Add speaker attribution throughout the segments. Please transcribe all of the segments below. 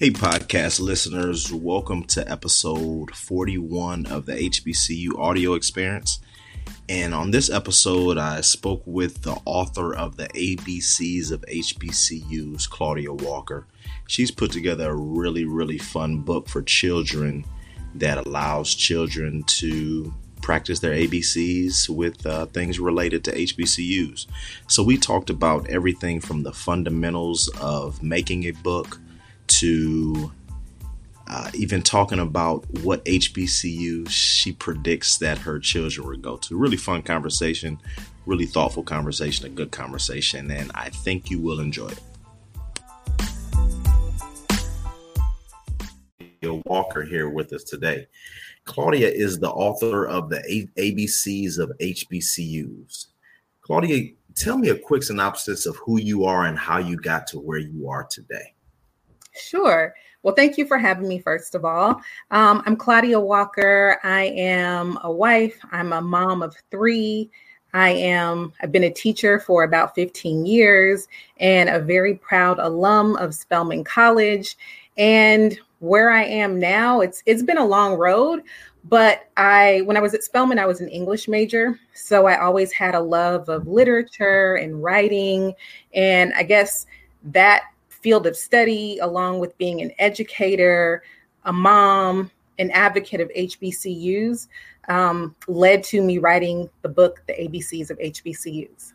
Speaker 1: Hey, podcast listeners, welcome to episode 41 of the HBCU audio experience. And on this episode, I spoke with the author of the ABCs of HBCUs, Claudia Walker. She's put together a really, really fun book for children that allows children to practice their ABCs with uh, things related to HBCUs. So we talked about everything from the fundamentals of making a book to uh, even talking about what HBCU she predicts that her children will go to. Really fun conversation, really thoughtful conversation, a good conversation, and I think you will enjoy it. Walker here with us today. Claudia is the author of the ABCs of HBCUs. Claudia, tell me a quick synopsis of who you are and how you got to where you are today.
Speaker 2: Sure. Well, thank you for having me, first of all. Um, I'm Claudia Walker. I am a wife, I'm a mom of three. I am, I've been a teacher for about 15 years and a very proud alum of Spelman College. And where I am now, it's it's been a long road, but I when I was at Spelman, I was an English major, so I always had a love of literature and writing, and I guess that field of study, along with being an educator, a mom, an advocate of HBCUs, um, led to me writing the book, The ABCs of HBCUs.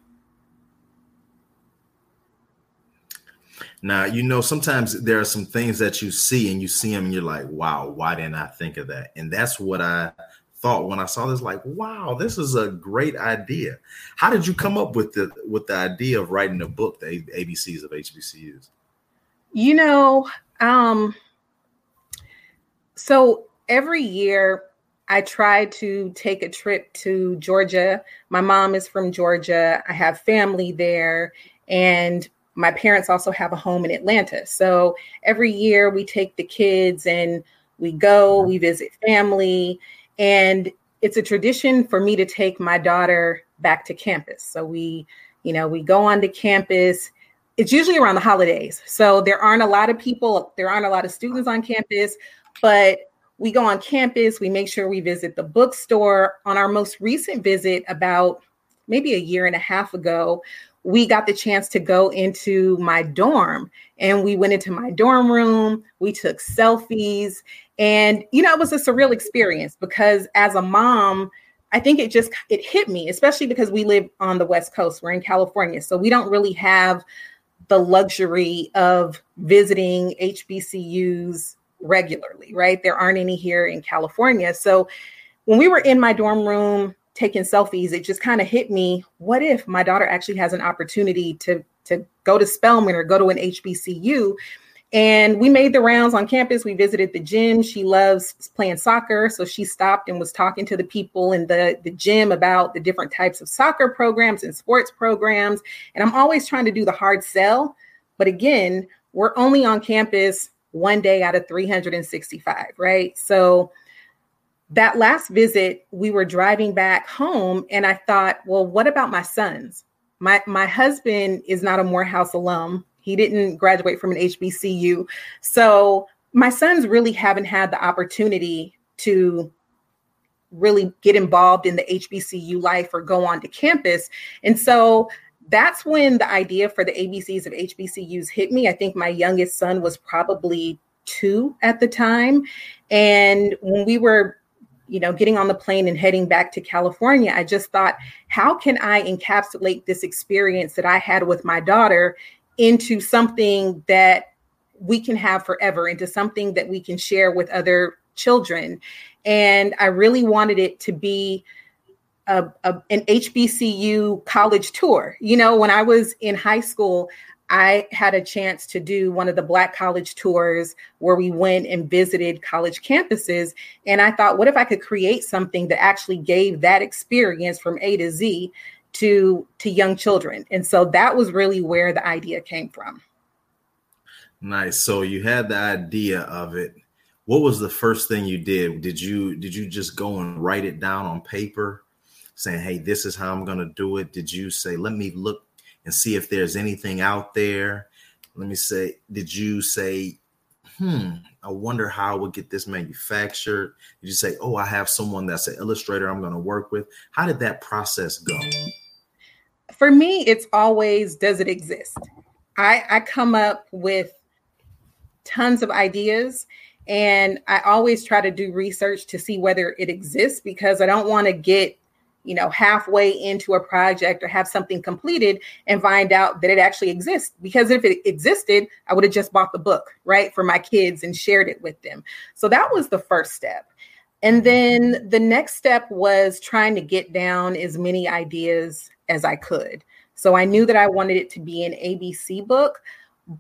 Speaker 1: Now, you know, sometimes there are some things that you see and you see them and you're like, wow, why didn't I think of that? And that's what I thought when I saw this, like, wow, this is a great idea. How did you come up with the with the idea of writing a book, the ABCs of HBCUs?
Speaker 2: You know, um, so every year I try to take a trip to Georgia. My mom is from Georgia. I have family there. And my parents also have a home in Atlanta. So every year we take the kids and we go, we visit family. And it's a tradition for me to take my daughter back to campus. So we, you know, we go on to campus it's usually around the holidays. So there aren't a lot of people, there aren't a lot of students on campus, but we go on campus, we make sure we visit the bookstore. On our most recent visit, about maybe a year and a half ago, we got the chance to go into my dorm and we went into my dorm room. We took selfies. And, you know, it was a surreal experience because as a mom, I think it just it hit me, especially because we live on the West Coast. We're in California, so we don't really have the luxury of visiting HBCUs regularly, right? There aren't any here in California. So when we were in my dorm room taking selfies, it just kind of hit me what if my daughter actually has an opportunity to, to go to Spelman or go to an HBCU? And we made the rounds on campus. We visited the gym. She loves playing soccer. So she stopped and was talking to the people in the, the gym about the different types of soccer programs and sports programs. And I'm always trying to do the hard sell. But again, we're only on campus one day out of 365, right? So that last visit, we were driving back home and I thought, well, what about my sons? My my husband is not a Morehouse alum. He didn't graduate from an HBCU. So my sons really haven't had the opportunity to really get involved in the HBCU life or go on to campus. And so that's when the idea for the ABCs of HBCUs hit me. I think my youngest son was probably two at the time. And when we were you know, getting on the plane and heading back to California, I just thought, how can I encapsulate this experience that I had with my daughter into something that we can have forever, into something that we can share with other children. And I really wanted it to be a, a, an HBCU college tour. You know, when I was in high school, I had a chance to do one of the Black college tours where we went and visited college campuses. And I thought, what if I could create something that actually gave that experience from A to Z to to young children. And so that was really where the idea came from.
Speaker 1: Nice. So you had the idea of it. What was the first thing you did? Did you did you just go and write it down on paper saying hey this is how i'm going to do it did you say let me look and see if there's anything out there let me say did you say hmm, I wonder how I would get this manufactured? Did you say, oh, I have someone that's an illustrator I'm going to work with? How did that process go?
Speaker 2: For me, it's always does it exist? I, I come up with tons of ideas and I always try to do research to see whether it exists because I don't want to get you know, halfway into a project or have something completed and find out that it actually exists. Because if it existed, I would have just bought the book, right, for my kids and shared it with them. So that was the first step. And then the next step was trying to get down as many ideas as I could. So I knew that I wanted it to be an ABC book,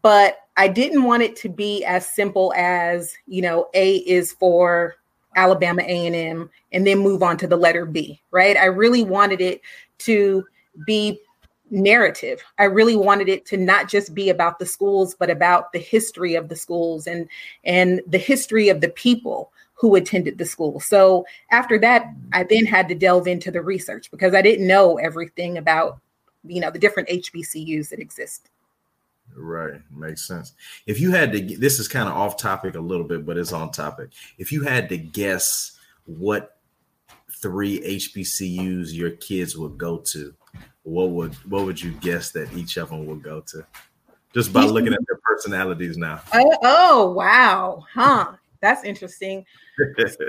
Speaker 2: but I didn't want it to be as simple as, you know, A is for Alabama A&M and then move on to the letter B, right? I really wanted it to be narrative. I really wanted it to not just be about the schools but about the history of the schools and and the history of the people who attended the school. So after that, I then had to delve into the research because I didn't know everything about you know the different HBCUs that exist.
Speaker 1: Right, makes sense. If you had to, this is kind of off topic a little bit, but it's on topic. If you had to guess what three HBCUs your kids would go to, what would what would you guess that each of them would go to? Just by looking at their personalities now.
Speaker 2: Oh, oh wow, huh? That's interesting.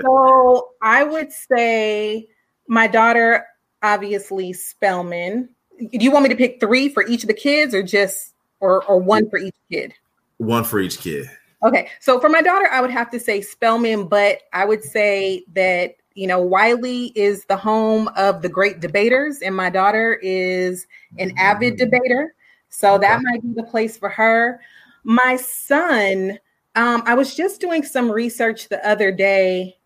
Speaker 2: so I would say my daughter, obviously Spelman. Do you want me to pick three for each of the kids, or just or or one for each kid?
Speaker 1: One for each kid.
Speaker 2: Okay. So for my daughter, I would have to say Spelman, but I would say that you know Wiley is the home of the great debaters, and my daughter is an avid mm. debater. So that might be the place for her. My son, um, I was just doing some research the other day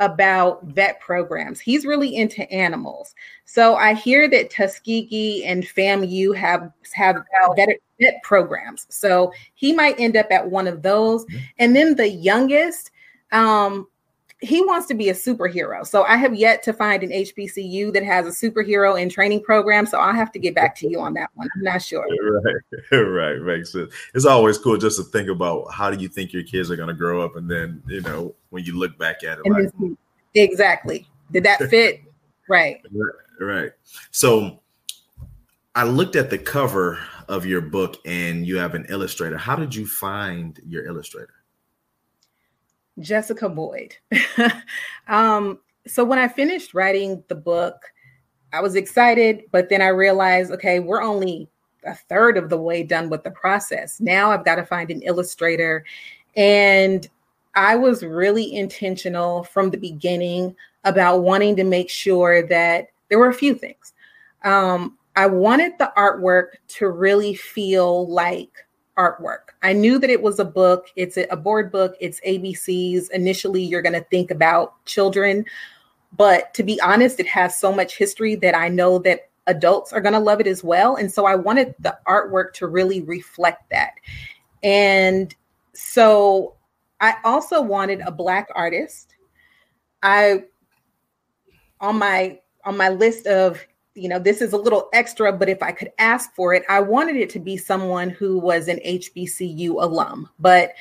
Speaker 2: about vet programs. He's really into animals. So I hear that Tuskegee and FAMU have have vet, vet programs. So he might end up at one of those. Mm-hmm. And then the youngest, um, he wants to be a superhero. So I have yet to find an HBCU that has a superhero and training program. So I'll have to get back to you on that one. I'm not sure.
Speaker 1: Right, right, makes sense. It's always cool just to think about how do you think your kids are going to grow up, and then you know when you look back at it, like,
Speaker 2: exactly. Did that fit? right.
Speaker 1: Right. So I looked at the cover of your book, and you have an illustrator. How did you find your illustrator?
Speaker 2: Jessica Boyd. um, so when I finished writing the book, I was excited, but then I realized, okay, we're only a third of the way done with the process. Now I've got to find an illustrator. And I was really intentional from the beginning about wanting to make sure that there were a few things. Um, I wanted the artwork to really feel like artwork. I knew that it was a book, it's a board book, it's ABCs. Initially, you're going to think about children. But to be honest, it has so much history that I know that adults are going to love it as well. And so I wanted the artwork to really reflect that. And so I also wanted a Black artist. I, on my on my list of you know, this is a little extra, but if I could ask for it, I wanted it to be someone who was an HBCU alum, but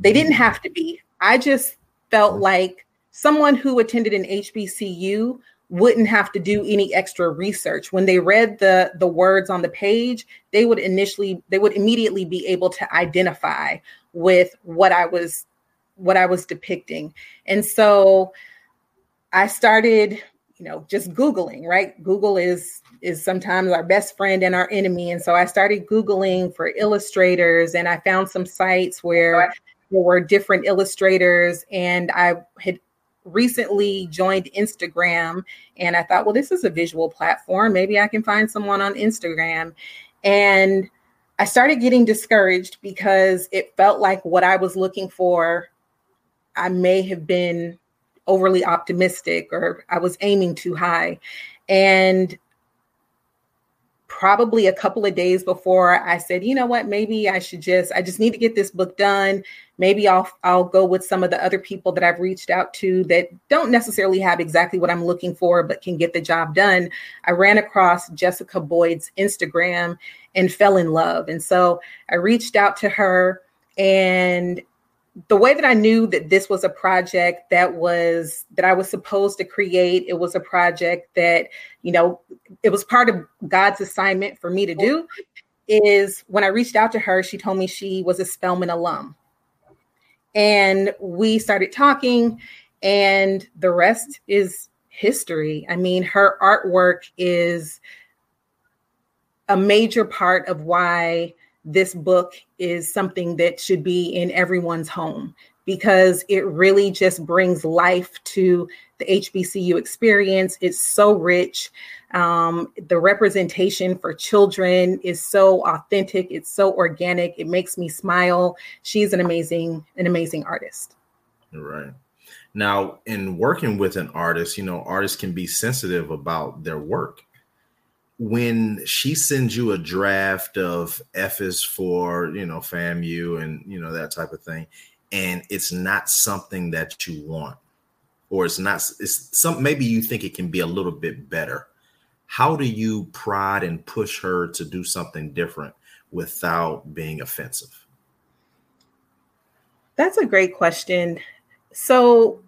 Speaker 2: they didn't have to be. I just felt like someone who attended an HBCU wouldn't have to do any extra research. When they read the the words on the page they would initially they would immediately be able to identify with what i was what i was depicting. And so i started you know just googling right? Google is is sometimes our best friend and our enemy. And so i started googling for illustrators and i found some sites where there were different illustrators and i had recently joined instagram and i thought well this is a visual platform. Maybe i can find someone on instagram. And i started getting discouraged because it felt like what i was looking for i may have been overly optimistic or I was aiming too high. And probably a couple of days before I said, you know what, maybe I should just I just need to get this book done. Maybe I'll I'll go with some of the other people that I've reached out to that don't necessarily have exactly what I'm looking for but can get the job done. I ran across Jessica Boyd's Instagram and fell in love. And so I reached out to her and the way that I knew that this was a project that was that I was supposed to create, it was a project that, you know, it was part of God's assignment for me to do is when I reached out to her, she told me she was a Spelman alum. And we started talking and the rest is history. I mean, her artwork is a major part of why this book is something that should be in everyone's home because it really just brings life to the HBCU experience. It's so rich. Um, the representation for children is so authentic. It's so organic. It makes me smile. She's an amazing, an amazing artist.
Speaker 1: Right. Now, in working with an artist, you know, artists can be sensitive about their work when she sends you a draft of F is for, you know, FAMU and, you know, that type of thing, and it's not something that you want, or it's not, it's some, maybe you think it can be a little bit better. How do you prod and push her to do something different without being offensive?
Speaker 2: That's a great question. So,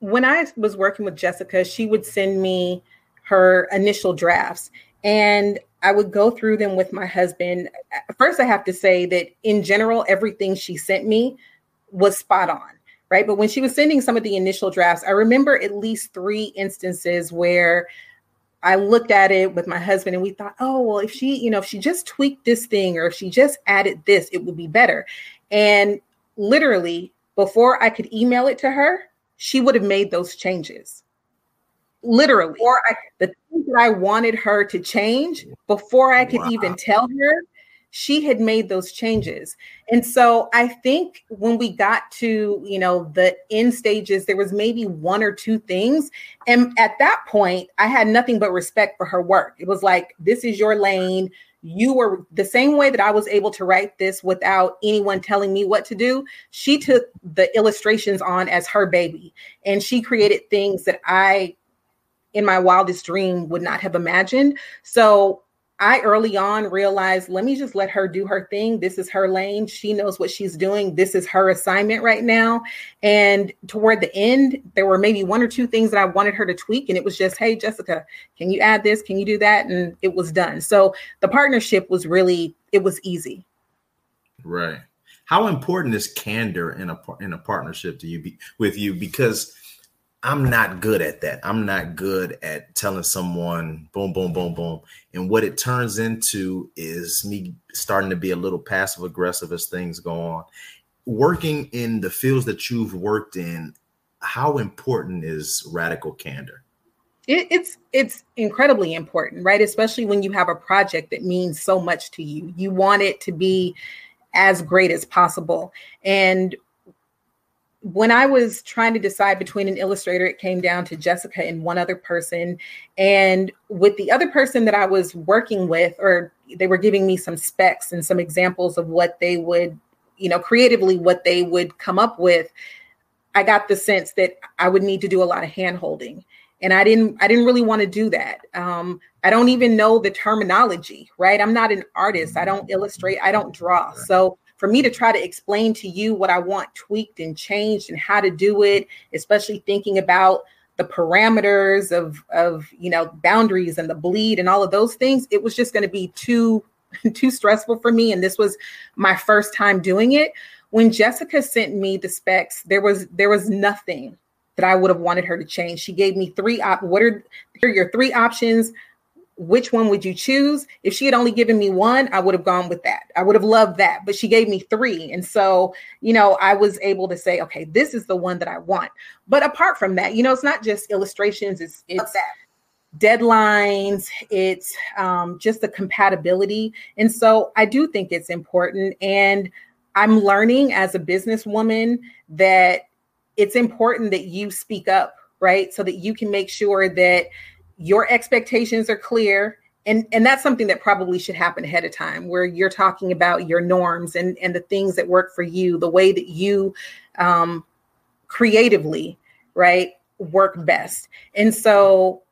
Speaker 2: when I was working with Jessica, she would send me her initial drafts and I would go through them with my husband. First, I have to say that in general, everything she sent me was spot on, right? But when she was sending some of the initial drafts, I remember at least three instances where I looked at it with my husband and we thought, oh, well, if she, you know, if she just tweaked this thing or if she just added this, it would be better. And literally, before I could email it to her, she would have made those changes literally or I, the things that i wanted her to change before i could wow. even tell her she had made those changes and so i think when we got to you know the end stages there was maybe one or two things and at that point i had nothing but respect for her work it was like this is your lane you were the same way that I was able to write this without anyone telling me what to do. She took the illustrations on as her baby and she created things that I in my wildest dream would not have imagined. So I early on realized, let me just let her do her thing. This is her lane. She knows what she's doing. This is her assignment right now. And toward the end, there were maybe one or two things that I wanted her to tweak. And it was just, hey, Jessica, can you add this? Can you do that? And it was done. So the partnership was really, it was easy.
Speaker 1: Right. How important is candor in a in a partnership to you be, with you? Because I'm not good at that. I'm not good at telling someone boom, boom, boom, boom. And what it turns into is me starting to be a little passive aggressive as things go on. Working in the fields that you've worked in, how important is radical candor?
Speaker 2: It, it's it's incredibly important, right? Especially when you have a project that means so much to you. You want it to be as great as possible. And when I was trying to decide between an illustrator, it came down to Jessica and one other person. And with the other person that I was working with, or they were giving me some specs and some examples of what they would, you know, creatively what they would come up with, I got the sense that I would need to do a lot of hand holding. And I didn't I didn't really want to do that. Um, I don't even know the terminology, right? I'm not an artist. I don't illustrate, I don't draw. So for me to try to explain to you what I want tweaked and changed and how to do it, especially thinking about the parameters of of you know boundaries and the bleed and all of those things, it was just going to be too too stressful for me. And this was my first time doing it. When Jessica sent me the specs, there was there was nothing that I would have wanted her to change. She gave me three op. What are here are your three options? Which one would you choose? If she had only given me one, I would have gone with that. I would have loved that. But she gave me three. And so, you know, I was able to say, okay, this is the one that I want. But apart from that, you know, it's not just illustrations, it's it's deadlines, it's um, just the compatibility. And so I do think it's important. And I'm learning as a businesswoman that it's important that you speak up, right? So that you can make sure that your expectations are clear and and that's something that probably should happen ahead of time where you're talking about your norms and and the things that work for you the way that you um creatively right work best and so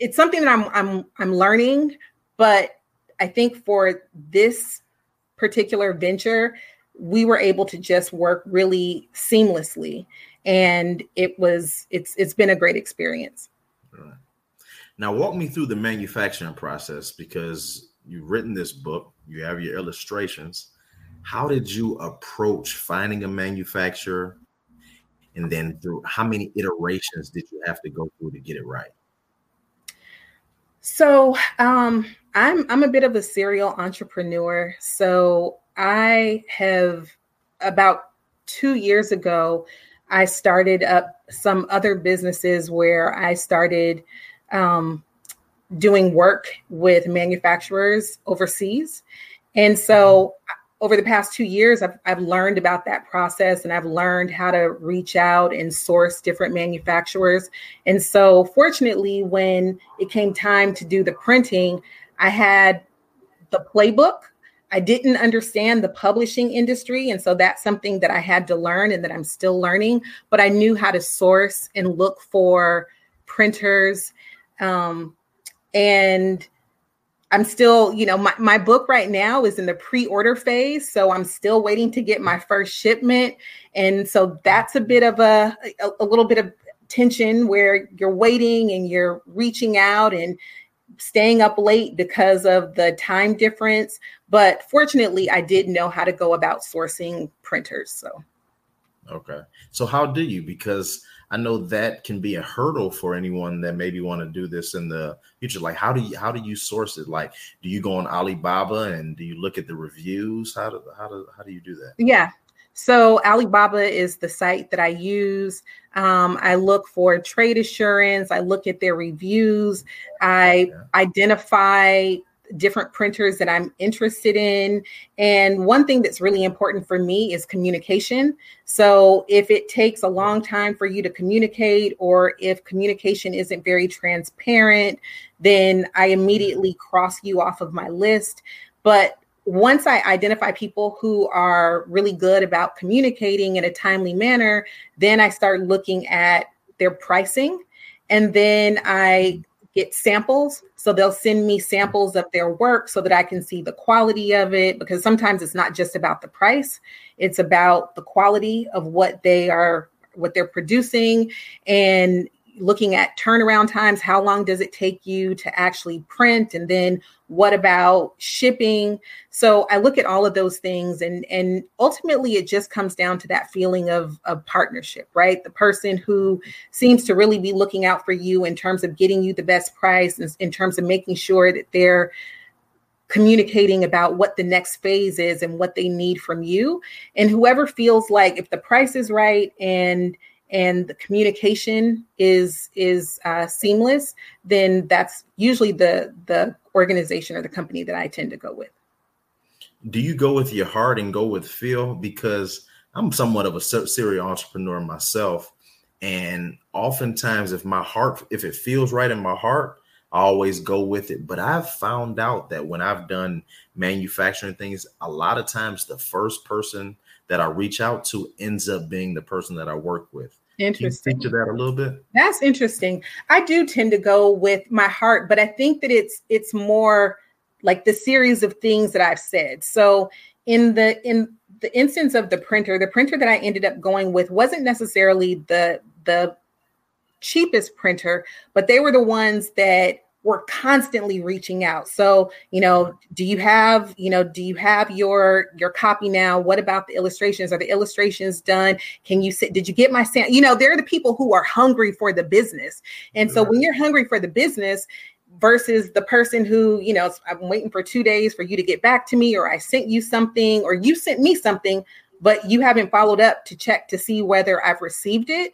Speaker 2: it's something that i'm i'm i'm learning but i think for this particular venture we were able to just work really seamlessly and it was it's it's been a great experience.
Speaker 1: Now walk me through the manufacturing process because you've written this book you have your illustrations. How did you approach finding a manufacturer? And then through how many iterations did you have to go through to get it right?
Speaker 2: So um, I'm I'm a bit of a serial entrepreneur. So I have about two years ago, I started up some other businesses where I started um, doing work with manufacturers overseas. And so over the past two years, I've, I've learned about that process and I've learned how to reach out and source different manufacturers. And so, fortunately, when it came time to do the printing, I had the playbook. I didn't understand the publishing industry. And so that's something that I had to learn and that I'm still learning. But I knew how to source and look for printers. Um, and I'm still, you know, my, my book right now is in the pre-order phase. So I'm still waiting to get my first shipment. And so that's a bit of a, a, a little bit of tension where you're waiting and you're reaching out and staying up late because of the time difference. But fortunately, I did know how to go about sourcing printers. So,
Speaker 1: okay. So, how do you? Because I know that can be a hurdle for anyone that maybe want to do this in the future. Like, how do you how do you source it? Like, do you go on Alibaba and do you look at the reviews? How do how do how do you do that?
Speaker 2: Yeah. So Alibaba is the site that I use. Um, I look for trade assurance. I look at their reviews. I yeah. identify different printers that I'm interested in. And one thing that's really important for me is communication. So if it takes a long time for you to communicate, or if communication isn't very transparent, then I immediately cross you off of my list. But once I identify people who are really good about communicating in a timely manner, then I start looking at their pricing. And then I get samples. So they'll send me samples of their work so that I can see the quality of it because sometimes it's not just about the price, it's about the quality of what they are what they're producing and looking at turnaround times how long does it take you to actually print and then what about shipping? So i look at all of those things and and ultimately it just comes down to that feeling of of partnership right? The person who seems to really be looking out for you in terms of getting you the best price and in terms of making sure that they're communicating about what the next phase is and what they need from you. And whoever feels like if the price is right and and the communication is is uh, seamless, then that's usually the the organization or the company that I tend to go with.
Speaker 1: Do you go with your heart and go with feel? Because I'm somewhat of a serial entrepreneur myself, and oftentimes, if my heart, if it feels right in my heart, I always go with it. But I've found out that when I've done manufacturing things, a lot of times the first person that I reach out to ends up being the person that I work with.
Speaker 2: Interesting.
Speaker 1: Speak to that a little bit.
Speaker 2: That's interesting. I do tend to go with my heart, but I think that it's it's more like the series of things that I've said. So in the in the instance of the printer, the printer that I ended up going with wasn't necessarily the the cheapest printer, but they were the ones that we're constantly reaching out. So you know do you have you know do you have your your copy now? What about the illustrations? Are the illustrations done? Can you sit did you get my sample you know they're the people who are hungry for the business. And so when you're hungry for the business versus the person who you know i'm waiting for two days for you to get back to me or i sent you something or you sent me something but you haven't followed up to check to see whether i've received it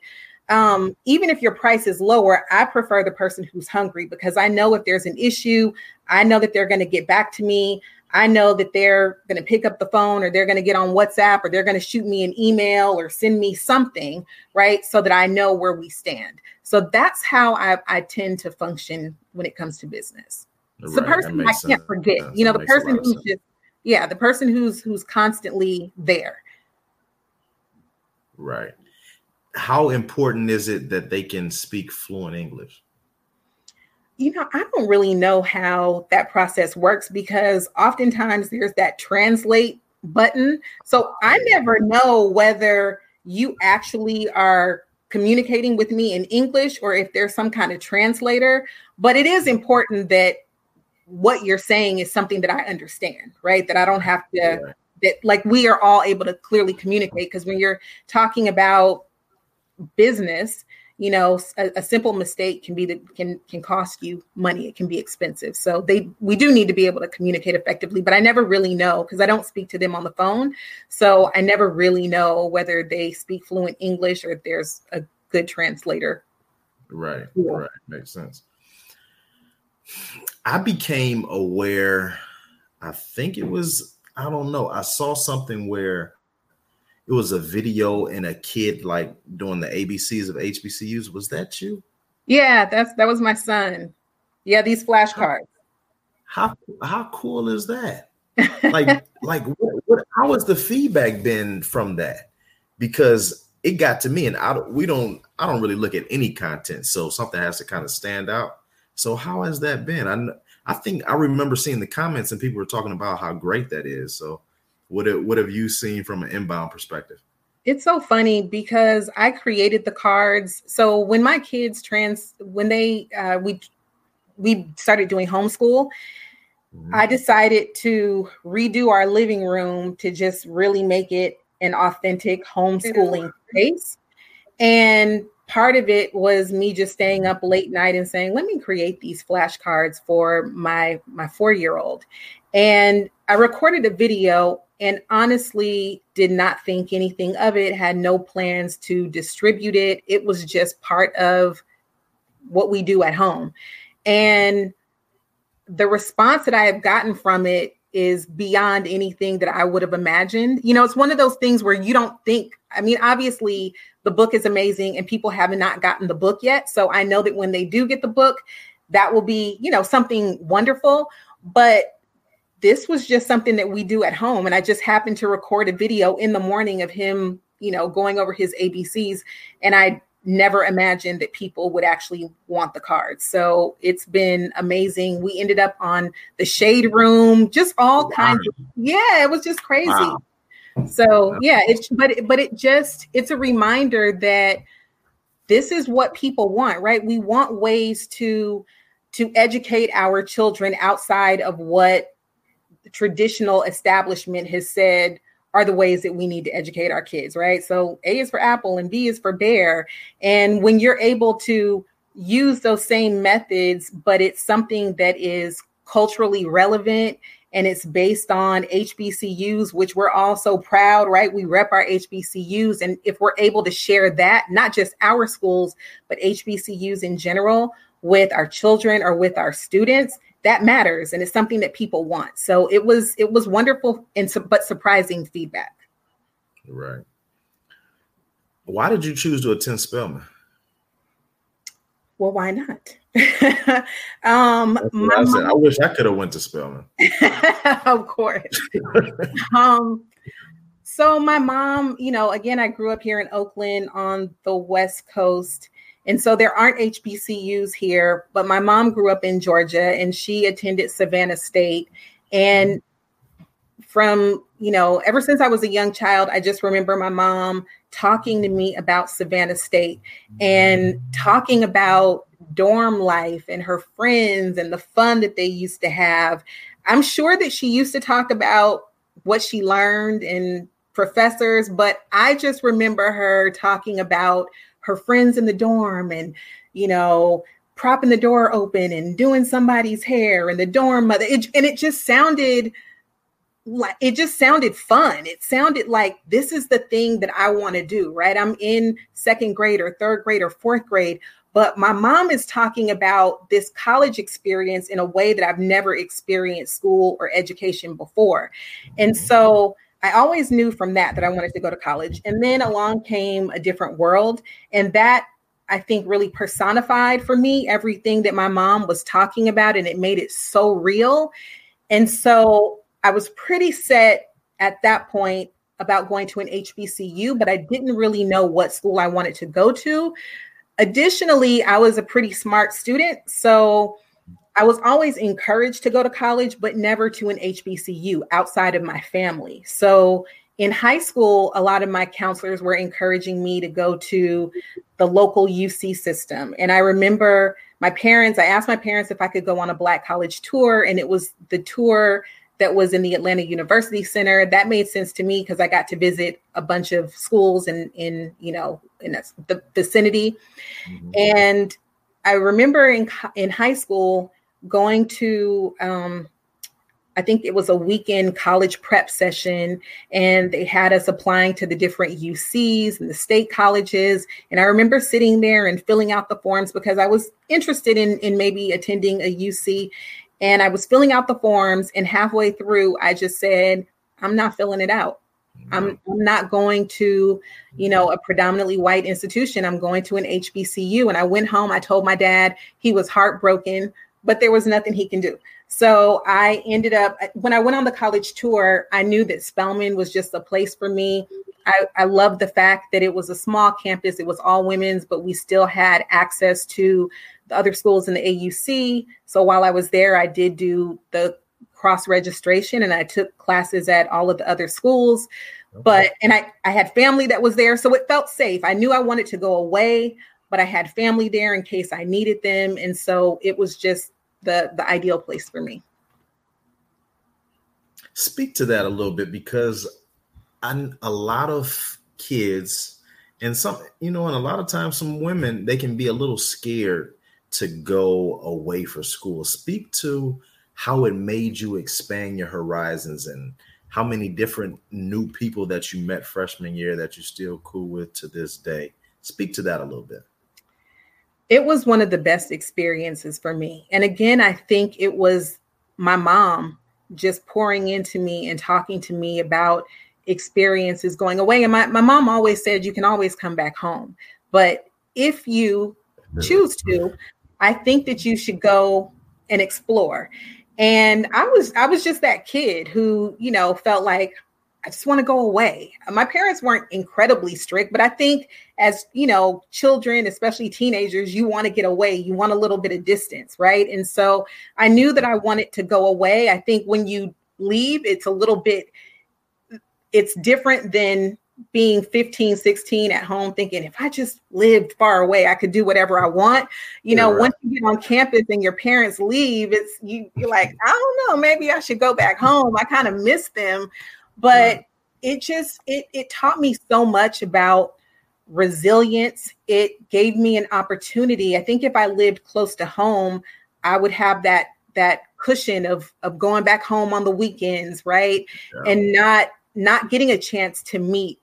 Speaker 2: um, even if your price is lower, I prefer the person who's hungry because I know if there's an issue, I know that they're going to get back to me. I know that they're going to pick up the phone or they're going to get on WhatsApp or they're going to shoot me an email or send me something, right? So that I know where we stand. So that's how I, I tend to function when it comes to business. Right. the person I can't sense. forget, you know, the person who's just, yeah, the person who's who's constantly there.
Speaker 1: Right how important is it that they can speak fluent English?
Speaker 2: You know, I don't really know how that process works because oftentimes there's that translate button. So I never know whether you actually are communicating with me in English or if there's some kind of translator. But it is important that what you're saying is something that I understand, right? That I don't have to, that like we are all able to clearly communicate. Because when you're talking about business, you know a, a, simple mistake can be that can can cost you money. It can be expensive. So they we do need to be able to communicate effectively but i never really know because i don't speak to them on the phone. So i never really know whether they speak fluent english or if there's a good translator.
Speaker 1: Right yeah. right. Makes sense. I became aware i think it was i don't know i saw something where it was a video and a kid like doing the ABCs of HBCUs. Was that you?
Speaker 2: Yeah, that's that was my son. Yeah, these flashcards.
Speaker 1: How how cool is that? Like like what, what, how has the feedback been from that? Because it got to me, and I we don't I don't really look at any content, so something has to kind of stand out. So how has that been? I I think I remember seeing the comments and people were talking about how great that is. So what have, what have you seen from an inbound perspective?
Speaker 2: It's so funny because I created the cards. So when my kids trans, when they uh, we we started doing homeschool, mm-hmm. I decided to redo our living room to just really make it an authentic homeschooling space. And part of it was me just staying up late night and saying, "Let me create these flashcards for my my four year old." And I recorded a video and honestly did not think anything of it, had no plans to distribute it. It was just part of what we do at home. And the response that I have gotten from it is beyond anything that I would have imagined. You know, it's one of those things where you don't think, I mean, obviously the book is amazing and people have not gotten the book yet. So I know that when they do get the book, that will be, you know, something wonderful. But this was just something that we do at home. And I just happened to record a video in the morning of him, you know, going over his ABCs. And I never imagined that people would actually want the cards. So it's been amazing. We ended up on the shade room, just all wow. kinds of, yeah, it was just crazy. Wow. So yeah, it's but it, but it just it's a reminder that this is what people want, right? We want ways to to educate our children outside of what traditional establishment has said are the ways that we need to educate our kids, right? So A is for apple and B is for bear. And when you're able to use those same methods, but it's something that is culturally relevant and it's based on HBCUs, which we're all so proud, right? We rep our HBCUs. And if we're able to share that, not just our schools, but HBCUs in general with our children or with our students, that matters and it's something that people want. So it was it was wonderful and but surprising feedback.
Speaker 1: Right. Why did you choose to attend spelman?
Speaker 2: Well why not? Um
Speaker 1: I, mom, I, wish i could have went to spelman.
Speaker 2: Of course. Um so my mom you know again i grew up here in oakland on the west coast and so there aren't HBCUs here, but my mom grew up in Georgia and she attended Savannah State. And from, you know, ever since I was a young child, I just remember my mom talking to me about Savannah State and talking about dorm life and her friends and the fun that they used to have. I'm sure that she used to talk about what she learned and professors, but I just remember her talking about her friends in the dorm and, you know, propping the door open and doing somebody's hair and the dorm mother. It, and it just sounded like it just sounded fun. It sounded like this is the thing that I want to do, right? I'm in second grade or third grade or fourth grade, but my mom is talking about this college experience in a way that I've never experienced school or education before. And so I always knew from that that I wanted to go to college. And then along came a different world. And that I think really personified for me everything that my mom was talking about. And it made it so real. And so I was pretty set at that point about going to an HBCU, but I didn't really know what school I wanted to go to. Additionally, I was a pretty smart student. So I was always encouraged to go to college, but never to an HBCU outside of my family. So in high school, a lot of my counselors were encouraging me to go to the local UC system. And I remember my parents, I asked my parents if I could go on a Black college tour, and it was the tour that was in the Atlanta University Center. That made sense to me because I got to visit a bunch of schools in, in you know, in the vicinity. Mm-hmm. And I remember in, in high school going to um, I think it was a weekend college prep session, and they had us applying to the different UCs and the state colleges. And I remember sitting there and filling out the forms because I was interested in, in maybe attending a UC. And I was filling out the forms, and halfway through, I just said, I'm not filling it out. I'm, mm-hmm. I'm not going to, you know, a predominantly white institution. I'm going to an HBCU. And I went home. I told my dad he was heartbroken, but there was nothing he can do. So I ended up, when I went on the college tour, I knew that Spelman was just a place for me. I, I loved the fact that it was a small campus, it was all women's, but we still had access to the other schools in the AUC. So while I was there, I did do the cross registration and I took classes at all of the other schools. Okay. But, and I, I had family that was there. So it felt safe. I knew I wanted to go away, but I had family there in case I needed them. And so it was just the the ideal place for me.
Speaker 1: Speak to that a little bit because I, a lot of kids and some you know and a lot of times some women they can be a little scared to go away for school. Speak to how it made you expand your horizons and how many different new people that you met freshman year that you're still cool with to this day. Speak to that a little bit
Speaker 2: it was one of the best experiences for me. And again, I think it was my mom just pouring into me and talking to me about experiences going away. And my, my mom always said, you can always come back home. But if you choose to, I think that you should go and explore. And I was I was just that kid who, you know, felt like I just want to go away. My parents weren't incredibly strict, but I think as, you know, children, especially teenagers, you want to get away. You want a little bit of distance, right? And so I knew that I wanted to go away. I think when you leave, it's a little bit it's different than being 15 16 at home thinking if i just lived far away i could do whatever i want you know right. once you get on campus and your parents leave it's you you're like i don't know maybe i should go back home i kind of miss them but it just it it taught me so much about resilience. It gave me an opportunity. I think if i lived close to home i would have that that cushion of of going back home on the weekends right? Yeah. and not not getting a chance to meet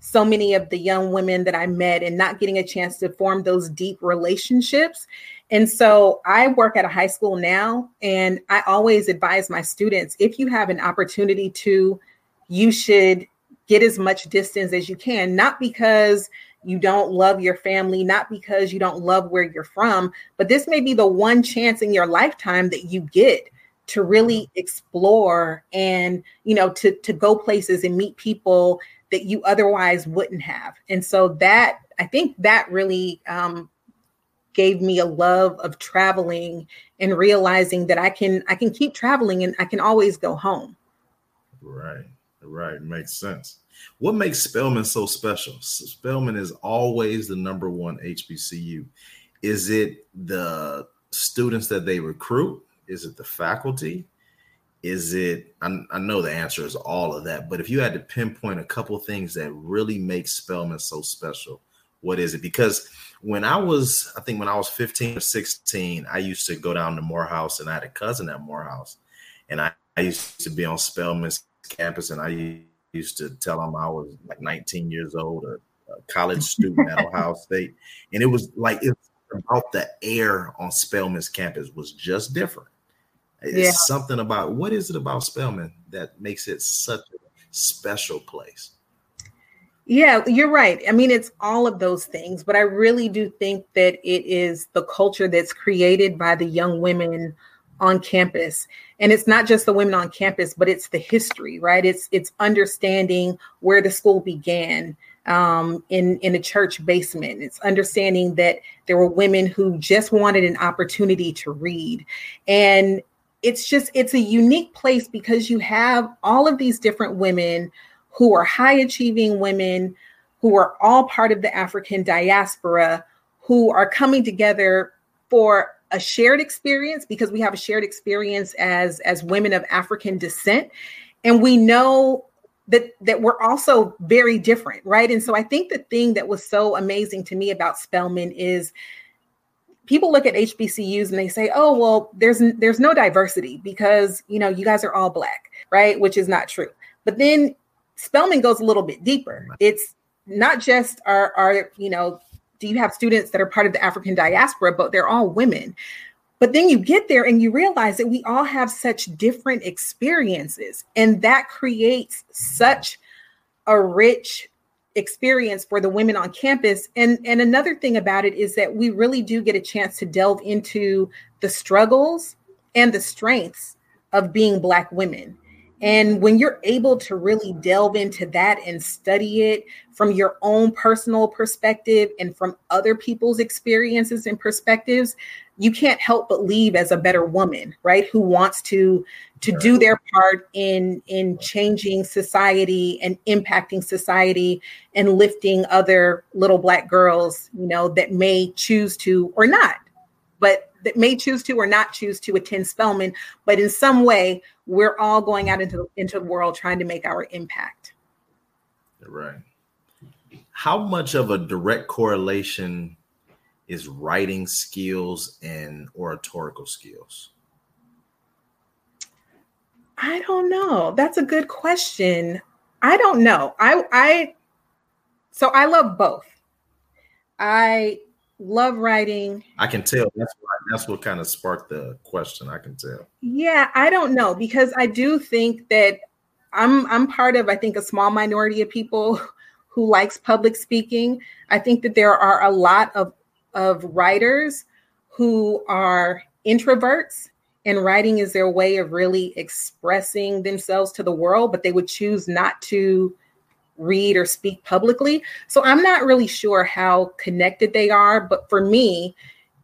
Speaker 2: so many of the young women that i met and not getting a chance to form those deep relationships. And so i work at a high school now and i always advise my students if you have an opportunity to you should get as much distance as you can, not because you don't love your family, not because you don't love where you're from, but this may be the one chance in your lifetime that you get to really explore and you know to to go places and meet people that you otherwise wouldn't have. And so that i think that really um, gave me a love of traveling and realizing that i can i can keep traveling and i can always go home.
Speaker 1: Right Right, makes sense. What makes Spelman so special? Spelman is always the number one HBCU. Is it the students that they recruit? Is it the faculty? Is it? I, I know the answer is all of that, but if you had to pinpoint a couple things that really make Spelman so special, what is it? Because when I was, I think when I was 15 or 16, I used to go down to Morehouse and I had a cousin at Morehouse. And I, I used to be on Spelman's campus, and I used to tell them I was like 19 years old, a, a college student at Ohio State, and it was like it's about the air on Spelman's campus was just different. It's yeah. something about what is it about Spelman that makes it such a special place?
Speaker 2: Yeah, you're right. I mean, it's all of those things, but I really do think that it is the culture that's created by the young women on campus. And it's not just the women on campus but it's the history right? It's it's understanding where the school began um, in in a church basement. It's understanding that there were women who just wanted an opportunity to read, and it's just it's a unique place because you have all of these different women who are high achieving women who are all part of the African diaspora who are coming together for a shared experience because we have a shared experience as as women of African descent and we know that that we're also very different right and so i think the thing that was so amazing to me about spelman is people look at HBCUs and they say, "Oh, well, there's there's no diversity because you know you guys are all black, right?" Which is not true. But then Spelman goes a little bit deeper. It's not just our our you know do you have students that are part of the African diaspora, but they're all women. But then you get there and you realize that we all have such different experiences, and that creates such a rich experience for the women on campus. And, and another thing about it is that we really do get a chance to delve into the struggles and the strengths of being Black women. And when you're able to really delve into that and study it from your own personal perspective and from other people's experiences and perspectives, you can't help but leave as a better woman, right? Who wants to to do their part in in changing society and impacting society and lifting other little black girls, you know, that may choose to or not, but that may choose to or not choose to attend Spelman, but in some way, we're all going out into into the world trying to make our impact.
Speaker 1: Right. How much of a direct correlation is writing skills and oratorical skills?
Speaker 2: I don't know. That's a good question. I don't know. I I so I love both. I love writing.
Speaker 1: I can tell. That's why that's what kind of sparked the question. I can tell.
Speaker 2: Yeah, I don't know because I do think that I'm I'm part of I think a small minority of people who likes public speaking. I think that there are a lot of of writers who are introverts and writing is their way of really expressing themselves to the world, but they would choose not to read or speak publicly. So I'm not really sure how connected they are, but for me,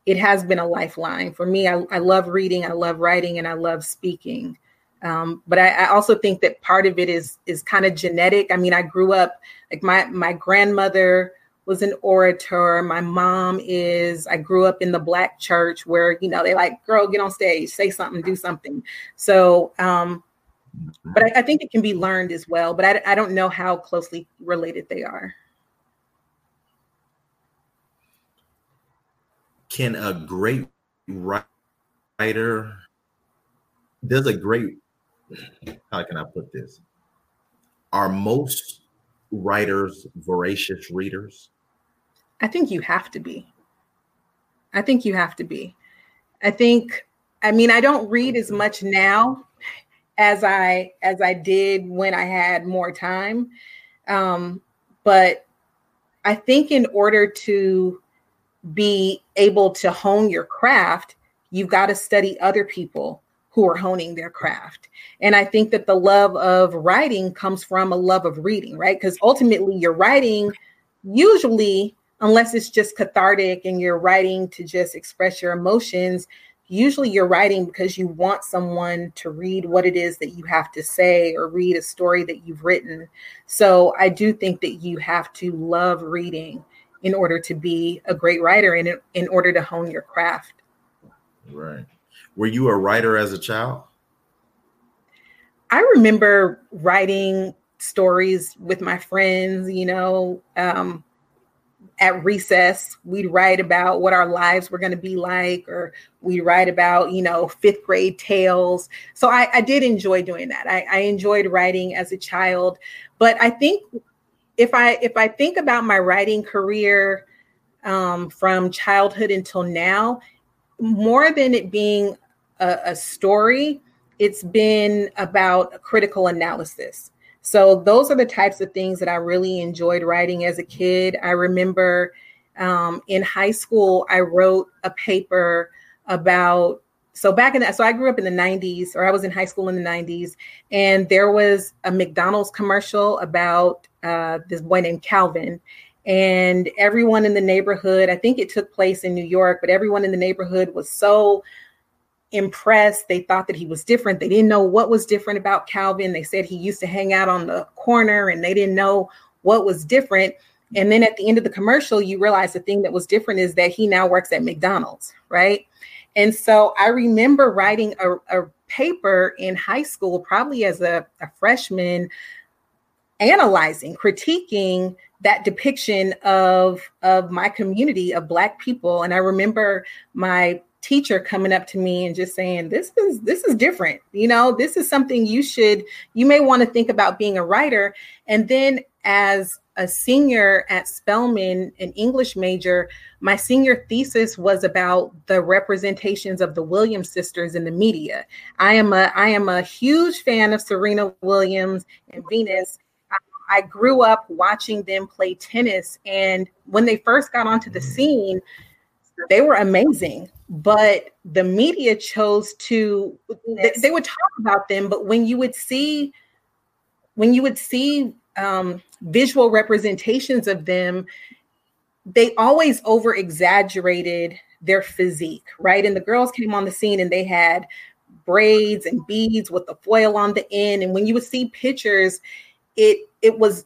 Speaker 2: it has been a lifeline. For me, I, I love reading, I love writing, and I love speaking. Um, but I, I, also think that part of it is is kind of genetic. I mean, I grew up like my my grandmother was an orator. My mom is, I grew up in the black church where, you know, they like, girl, get on stage, say something, do something. So, um, but I, I think it can be learned as well, but I, I don't know how closely related they are.
Speaker 1: Can a great writer, there's a great, how can I put this? Are most writers voracious readers?
Speaker 2: I think you have to be. I think you have to be. I think I mean I don't read as much now as I as I did when I had more time. Um, but I think in order to be able to hone your craft, you've got to study other people who are honing their craft. And I think that the love of writing comes from a love of reading, right? Because ultimately you're writing usually unless it's just cathartic and you're writing to just express your emotions, usually you're writing because you want someone to read what it is that you have to say or read a story that you've written. So I do think that you have to love reading in order to be a great writer and in, order to hone your craft.
Speaker 1: Right. Were you a writer as a child?
Speaker 2: I remember writing stories with my friends, you know, um, at recess, we'd write about what our lives were going to be like, or we'd write about, you know, fifth grade tales. So I, I did enjoy doing that. I, I enjoyed writing as a child, but I think if I if I think about my writing career um, from childhood until now, more than it being a, a story, it's been about critical analysis. So those are the types of things that I really enjoyed writing as a kid. I remember um, in high school, I wrote a paper about so back in that so i grew up in the 90s or i was in high school in the 90s and there was a mcdonald's commercial about uh, this boy named Calvin. And everyone in the neighborhood, I think it took place in New York, but everyone in the neighborhood was so impressed. They thought that he was different. They didn't know what was different about Calvin. They said he used to hang out on the corner and they didn't know what was different. And then at the end of the commercial, you realize the thing that was different is that he now works at McDonald's, right? And so I remember writing a, a paper in high school, probably as a, a freshman, analyzing, critiquing that depiction of of my community of black people and i remember my teacher coming up to me and just saying this is this is different you know this is something you should you may want to think about being a writer and then as a senior at Spelman, an English major, my senior thesis was about the representations of the Williams sisters in the media. I am a I am a huge fan of Serena Williams and Venus. I grew up watching them play tennis, and when they first got onto the mm. scene, they were amazing. But the media chose to they, they would talk about them, but when you would see when you would see um, visual representations of them, they always over exaggerated their physique, right? And the girls came on the scene and they had braids and beads with the foil on the end. And when you would see pictures, it it was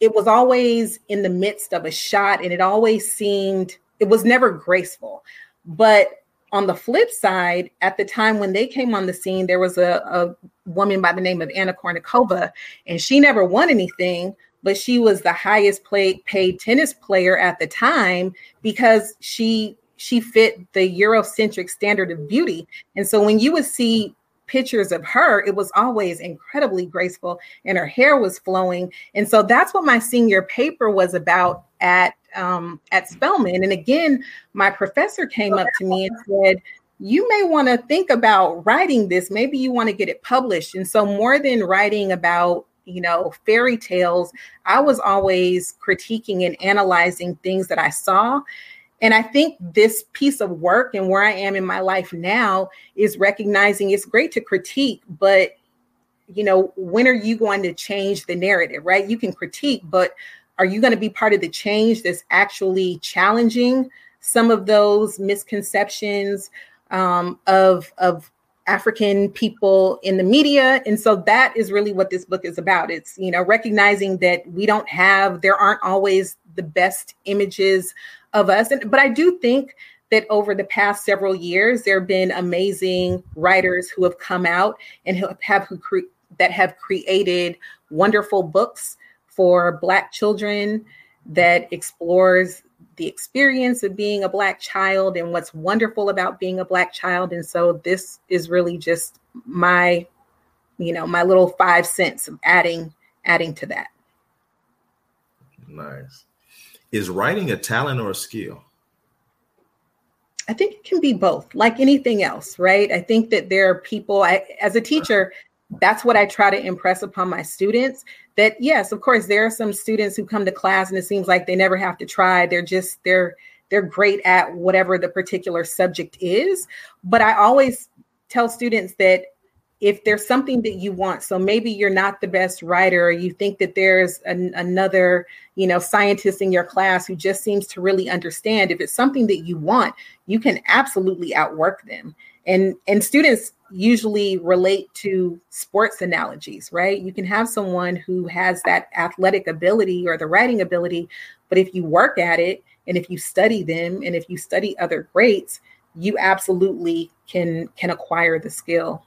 Speaker 2: it was always in the midst of a shot and it always seemed it was never graceful. But on the flip side, at the time when they came on the scene, there was a, a woman by the name of Anna Kournikova, and she never won anything, but she was the highest paid paid tennis player at the time because she she fit the Eurocentric standard of beauty. And so when you would see pictures of her, it was always incredibly graceful and her hair was flowing. And so that's what my senior paper was about at um, at Spelman. And again, my professor came up to me and said, you may want to think about writing this. Maybe you want to get it published. And so, more than writing about, you know, fairy tales, I was always critiquing and analyzing things that I saw. And I think this piece of work and where I am in my life now is recognizing it's great to critique, but you know, when are you going to change the narrative, right? You can critique, but are you going to be part of the change that's actually challenging some of those misconceptions um, of of African people in the media. And so that is really what this book is about. It's, you know, recognizing that we don't have, there aren't always the best images of us. And, but I do think that over the past several years, there have been amazing writers who have come out and have, have who cre- that have created wonderful books for Black children that explores the experience of being a Black child and what's wonderful about being a Black child. And so this is really just my, you know, my little five cents of adding adding to that.
Speaker 1: Nice. Is writing a talent or a skill?
Speaker 2: I think it can be both, like anything else, right? I think that there are people, I, as a teacher, that's what I try to impress upon my students that yes, of course, there are some students who come to class and it seems like they never have to try. They're just they're they're great at whatever the particular subject is. But I always tell students that if there's something that you want so maybe you're not the best writer or you think that there's an, another you know scientist in your class who just seems to really understand if it's something that you want you can absolutely outwork them and and students usually relate to sports analogies right? You can have someone who has that athletic ability or the writing ability but if you work at it and if you study them and if you study other greats you absolutely can can acquire the skill.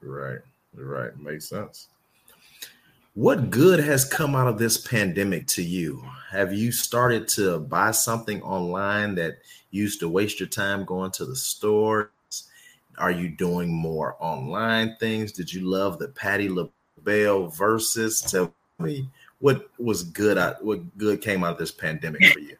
Speaker 1: Right right. Makes sense. What good has come out of this pandemic to you? Have you started to buy something online that used to waste your time going to the store? Are you doing more online things? Did you love the Patti LaBelle Verzuz? Tell me what was good what good came out of this pandemic for you.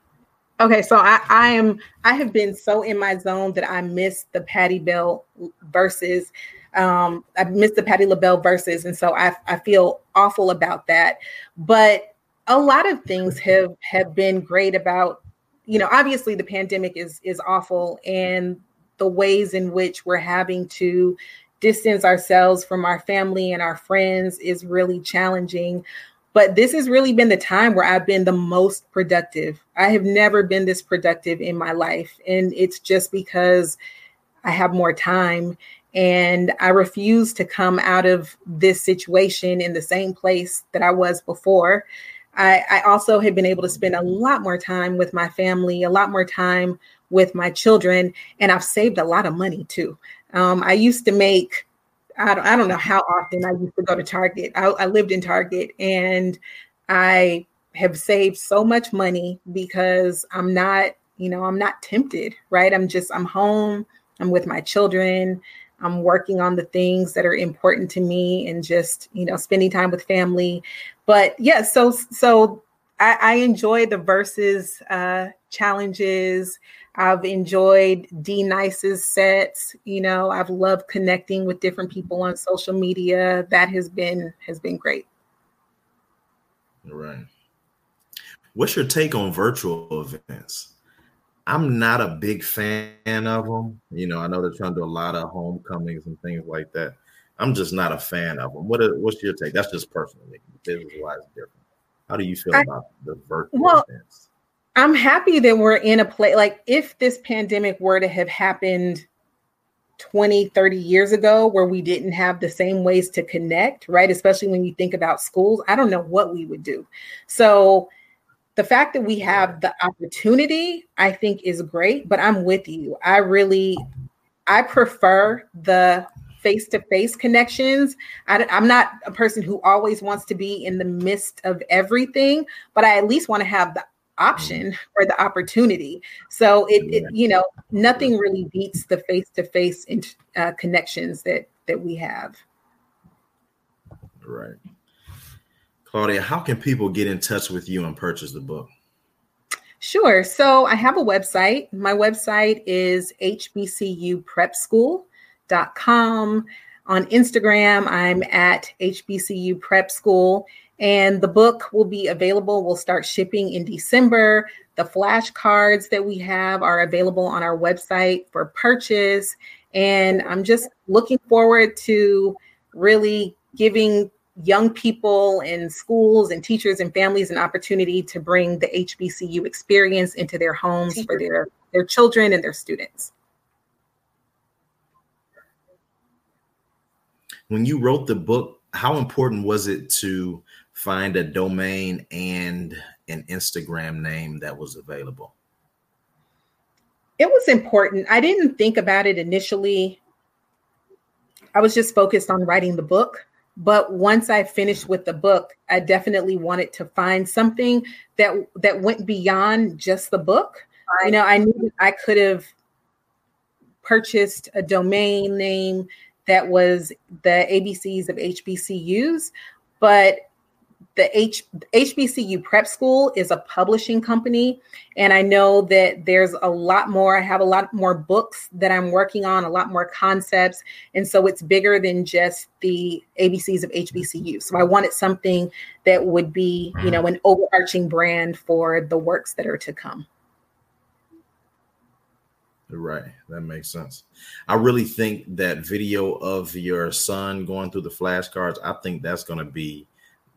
Speaker 2: Okay, so I, I am I have been so in my zone that I missed the Patty Bell Verzuz. Um, I missed the Patti LaBelle Verzuz, and so I, I feel awful about that. But a lot of things have have been great about, you know, obviously the pandemic is is awful, and the ways in which we're having to distance ourselves from our family and our friends is really challenging. But this has really been the time where I've been the most productive. I have never been this productive in my life. And it's just because I have more time. And I refuse to come out of this situation in the same place that I was before. I, I, also have been able to spend a lot more time with my family, a lot more time with my children, and I've saved a lot of money too. Um, I used to make I don't, I don't know how often I used to go to Target. I, I lived in Target and I have saved so much money because I'm not, you know, I'm not tempted, right? I'm just, I'm home, I'm with my children, I'm working on the things that are important to me and just, you know, spending time with family. But yeah, so, so I, I enjoy the Verzuz uh, challenges. I've enjoyed D-Nice's sets. You know, I've loved connecting with different people on social media. That has been has been great.
Speaker 1: Right. What's your take on virtual events? I'm not a big fan of them. You know, I know they're trying to do a lot of homecomings and things like that. I'm just not a fan of them. What is, what's your take? That's just personally. Business wise, different. How do you feel I, about the virtual well, events?
Speaker 2: I'm happy that we're in a place like if this pandemic were to have happened 20, 30 years ago where we didn't have the same ways to connect, right? Especially when you think about schools, I don't know what we would do. So the fact that we have the opportunity, I think is great, but I'm with you. I really I prefer the face to face connections. I, am not a person who always wants to be in the midst of everything, but I at least want to have the option mm-hmm. or the opportunity. So it, it you know, nothing really beats the face-to-face uh, connections that that we have.
Speaker 1: Right. Claudia, how can people get in touch with you and purchase the book?
Speaker 2: Sure. So I have a website. My website is hbcuprepschool.com. On Instagram, I'm at HBCU Prep School. And the book will be available. We'll start shipping in December. The flashcards that we have are available on our website for purchase. And I'm just looking forward to really giving young people in schools and teachers and families an opportunity to bring the HBCU experience into their homes for their, their children and their students.
Speaker 1: When you wrote the book, how important was it to find a domain and an Instagram name that was available?
Speaker 2: It was important. I didn't think about it initially. I was just focused on writing the book. But once I finished with the book, I definitely wanted to find something that that went beyond just the book. You know, I knew I could have purchased a domain name that was the ABCs of HBCUs, but the H, HBCU Prep School is a publishing company. And I know that there's a lot more. I have a lot more books that I'm working on, a lot more concepts. And so it's bigger than just the ABCs of HBCU. So I wanted something that would be, you know, an overarching brand for the works that are to come.
Speaker 1: Right. That makes sense. I really think that video of your son going through the flashcards, I think that's going to be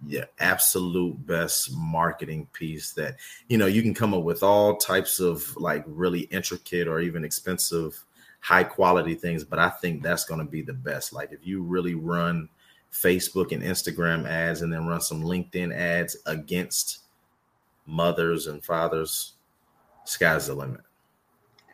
Speaker 1: yeah, absolute best marketing piece that you know you can come up with all types of like really intricate or even expensive high quality things but i think that's going to be the best like if you really run facebook and instagram ads and then run some linkedin ads against mothers and fathers sky's the limit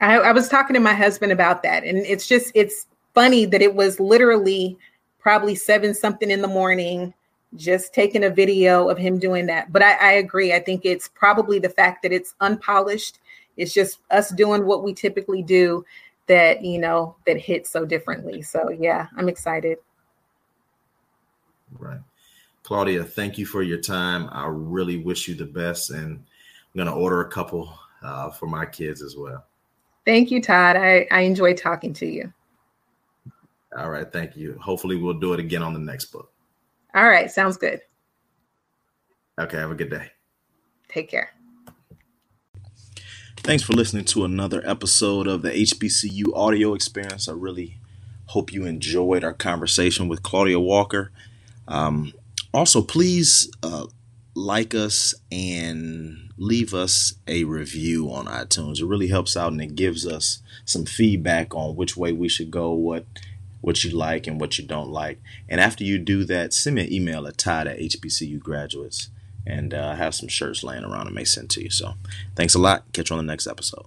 Speaker 2: I, I was talking to my husband about that and it's just it's funny that it was literally probably seven something in the morning just taking a video of him doing that. But I, I, agree. I think it's probably the fact that it's unpolished. It's just us doing what we typically do that, you know, that hits so differently. So yeah, I'm excited.
Speaker 1: Right. Claudia, thank you for your time. I really wish you the best. And I'm going to order a couple uh, for my kids as well.
Speaker 2: Thank you, Todd. I, I enjoyed talking to you.
Speaker 1: All right. Thank you. Hopefully, we'll do it again on the next book.
Speaker 2: All right. Sounds good.
Speaker 1: Okay. Have a good day.
Speaker 2: Take care.
Speaker 1: Thanks for listening to another episode of the HBCU audio experience. I really Hope you enjoyed our conversation with Claudia Walker. Um, also, please uh, like us and leave us a review on iTunes. It really helps out and it gives us some feedback on which way we should go, what what you like and what you don't like. And after you do that, send me an email at Todd at HBCU graduates and uh, have some shirts laying around I may send to you. So thanks a lot. Catch you on the next episode.